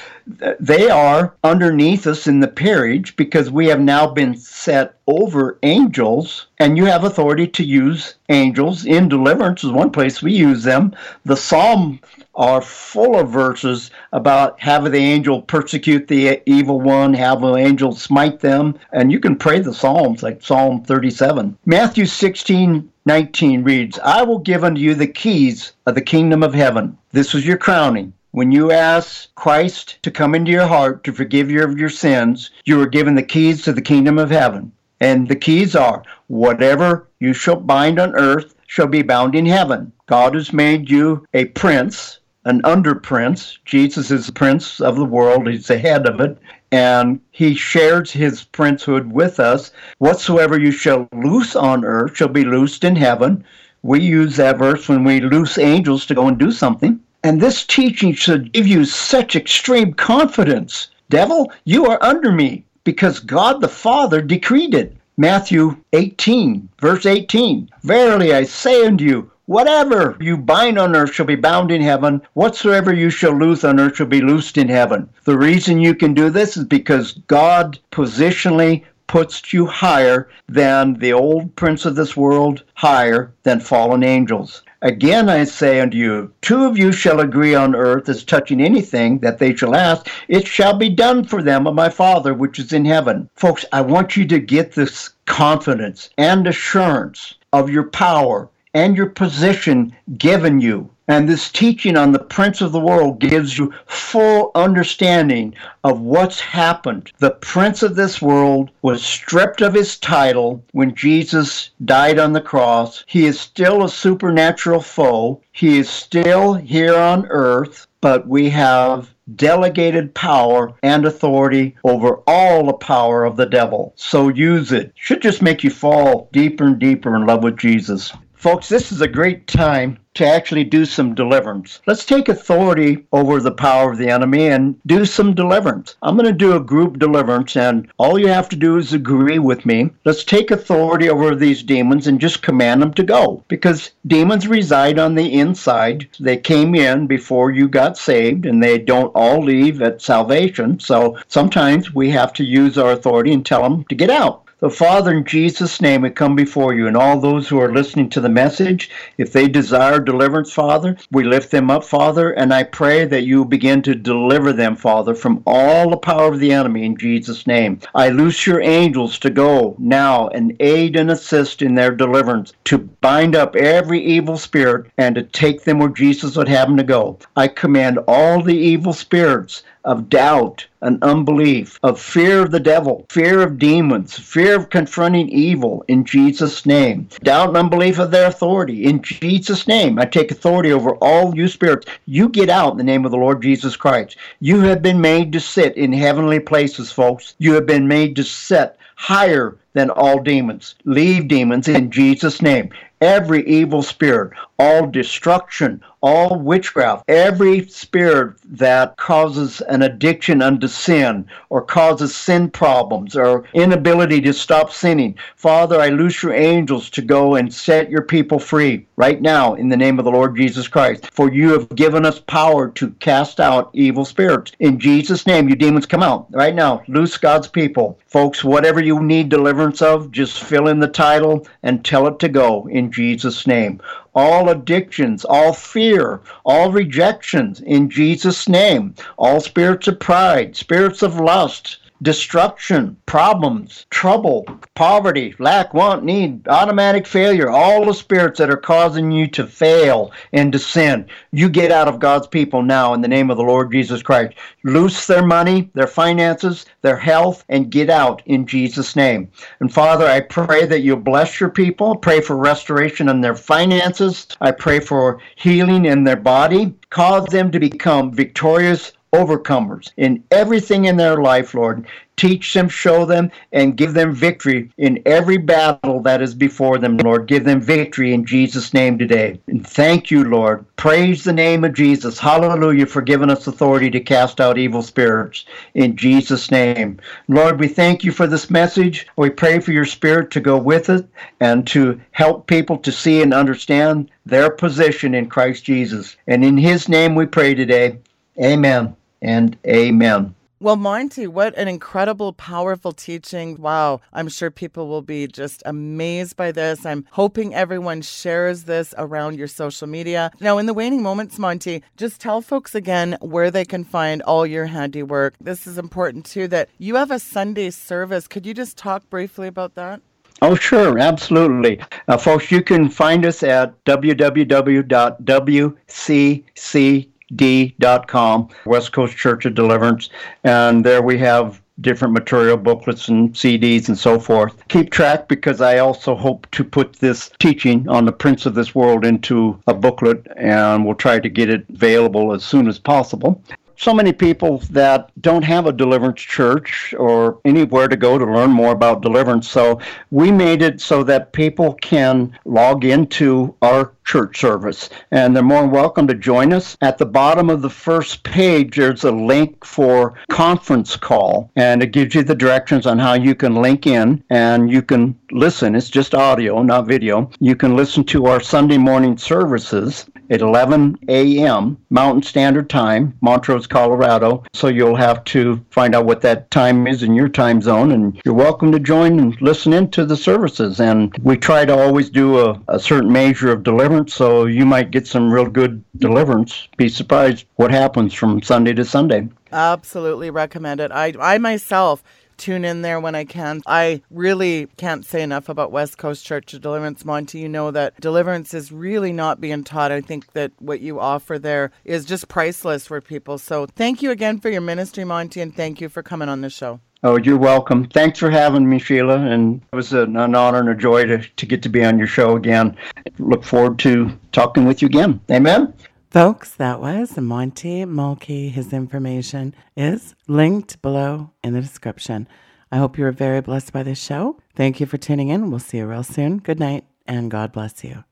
S4: they are underneath us in the peerage because we have now been set over angels, and you have authority to use angels in deliverance is one place we use them. The Psalm are full of verses about having the angel persecute the evil one, have the angel smite them, and you can pray the Psalms like Psalm 37. Matthew 16 19 reads, I will give unto you the keys of the kingdom of heaven. This was your crowning. When you ask Christ to come into your heart to forgive you of your sins, you are given the keys to the kingdom of heaven. And the keys are whatever you shall bind on earth shall be bound in heaven. God has made you a prince, an under prince. Jesus is the prince of the world, he's the head of it. And he shares his princehood with us. Whatsoever you shall loose on earth shall be loosed in heaven. We use that verse when we loose angels to go and do something. And this teaching should give you such extreme confidence. Devil, you are under me because God the Father decreed it. Matthew 18, verse 18. Verily I say unto you, whatever you bind on earth shall be bound in heaven, whatsoever you shall loose on earth shall be loosed in heaven. The reason you can do this is because God positionally puts you higher than the old prince of this world, higher than fallen angels. Again I say unto you, two of you shall agree on earth as touching anything that they shall ask, it shall be done for them of my Father which is in heaven. Folks, I want you to get this confidence and assurance of your power and your position given you. And this teaching on the Prince of the World gives you full understanding of what's happened. The Prince of this world was stripped of his title when Jesus died on the cross. He is still a supernatural foe. He is still here on earth, but we have delegated power and authority over all the power of the devil. So use it. Should just make you fall deeper and deeper in love with Jesus. Folks, this is a great time to actually do some deliverance. Let's take authority over the power of the enemy and do some deliverance. I'm going to do a group deliverance, and all you have to do is agree with me. Let's take authority over these demons and just command them to go because demons reside on the inside. They came in before you got saved, and they don't all leave at salvation. So sometimes we have to use our authority and tell them to get out. So, Father, in Jesus' name, we come before you and all those who are listening to the message. If they desire deliverance, Father, we lift them up, Father, and I pray that you begin to deliver them, Father, from all the power of the enemy in Jesus' name. I loose your angels to go now and aid and assist in their deliverance, to bind up every evil spirit and to take them where Jesus would have them to go. I command all the evil spirits of doubt and unbelief, of fear of the devil, fear of demons, fear of confronting evil in Jesus' name, doubt and unbelief of their authority in Jesus' name. I take authority over all you spirits. You get out in the name of the Lord Jesus Christ. You have been made to sit in heavenly places, folks. You have been made to sit higher than all demons. Leave demons in Jesus' name every evil spirit, all destruction, all witchcraft, every spirit that causes an addiction unto sin or causes sin problems or inability to stop sinning. Father, I loose your angels to go and set your people free right now in the name of the Lord Jesus Christ. For you have given us power to cast out evil spirits. In Jesus' name, you demons come out right now. Loose God's people. Folks, whatever you need deliverance of, just fill in the title and tell it to go in Jesus' name all addictions, all fear, all rejections in Jesus' name, all spirits of pride, spirits of lust, destruction, problems, trouble, poverty, lack, want, need, automatic failure, all the spirits that are causing you to fail and to sin. You get out of God's people now in the name of the Lord Jesus Christ. Loose their money, their finances, their health, and get out in Jesus' name. And Father, I pray that you bless your people. Pray for restoration in their finances. I pray for healing in their body. Cause them to become victorious overcomers in everything in their life, Lord. Teach them, show them, and give them victory in every battle that is before them, Lord. Give them victory in Jesus' name today. And thank you, Lord. Praise the name of Jesus. Hallelujah for giving us authority to cast out evil spirits in Jesus' name. Lord, we thank you for this message. We pray for your spirit to go with it and to help people to see and understand their position in Christ Jesus. And in his name we pray today. Amen and amen.
S3: Well, Monty, what an incredible, powerful teaching. Wow. I'm sure people will be just amazed by this. I'm hoping everyone shares this around your social media. Now, in the waning moments, Monty, just tell folks again where they can find all your handiwork. This is important too that you have a Sunday service. Could you just talk briefly about that?
S4: Oh, sure, absolutely. Uh, folks, you can find us at www.wcc d.com, West Coast Church of Deliverance. And there we have different material booklets and CDs and so forth. Keep track because I also hope to put this teaching on the Prince of this world into a booklet and we'll try to get it available as soon as possible so many people that don't have a deliverance church or anywhere to go to learn more about deliverance. So we made it so that people can log into our church service and they're more welcome to join us. At the bottom of the first page, there's a link for conference call and it gives you the directions on how you can link in and you can listen. It's just audio, not video. You can listen to our Sunday morning services at 11 a.m. Mountain Standard Time, Montrose, Colorado. So you'll have to find out what that time is in your time zone, and you're welcome to join and listen in to the services. And we try to always do a, a certain measure of deliverance, so you might get some real good deliverance. Be surprised what happens from Sunday to Sunday.
S3: Absolutely recommend it. I, I myself tune in there when I can. I really can't say enough about West Coast Church of Deliverance, Monty. You know that deliverance is really not being taught. I think that what you offer there is just priceless for people. So thank you again for your ministry, Monty, and thank you for coming on the show.
S4: Oh, you're welcome. Thanks for having me, Sheila. And it was an, an honor and a joy to, to get to be on your show again. Look forward to talking with you again. Amen.
S3: Folks, that was Monty Mulkey. His information is linked below in the description. I hope you were very blessed by this show. Thank you for tuning in. We'll see you real soon. Good night, and God bless you.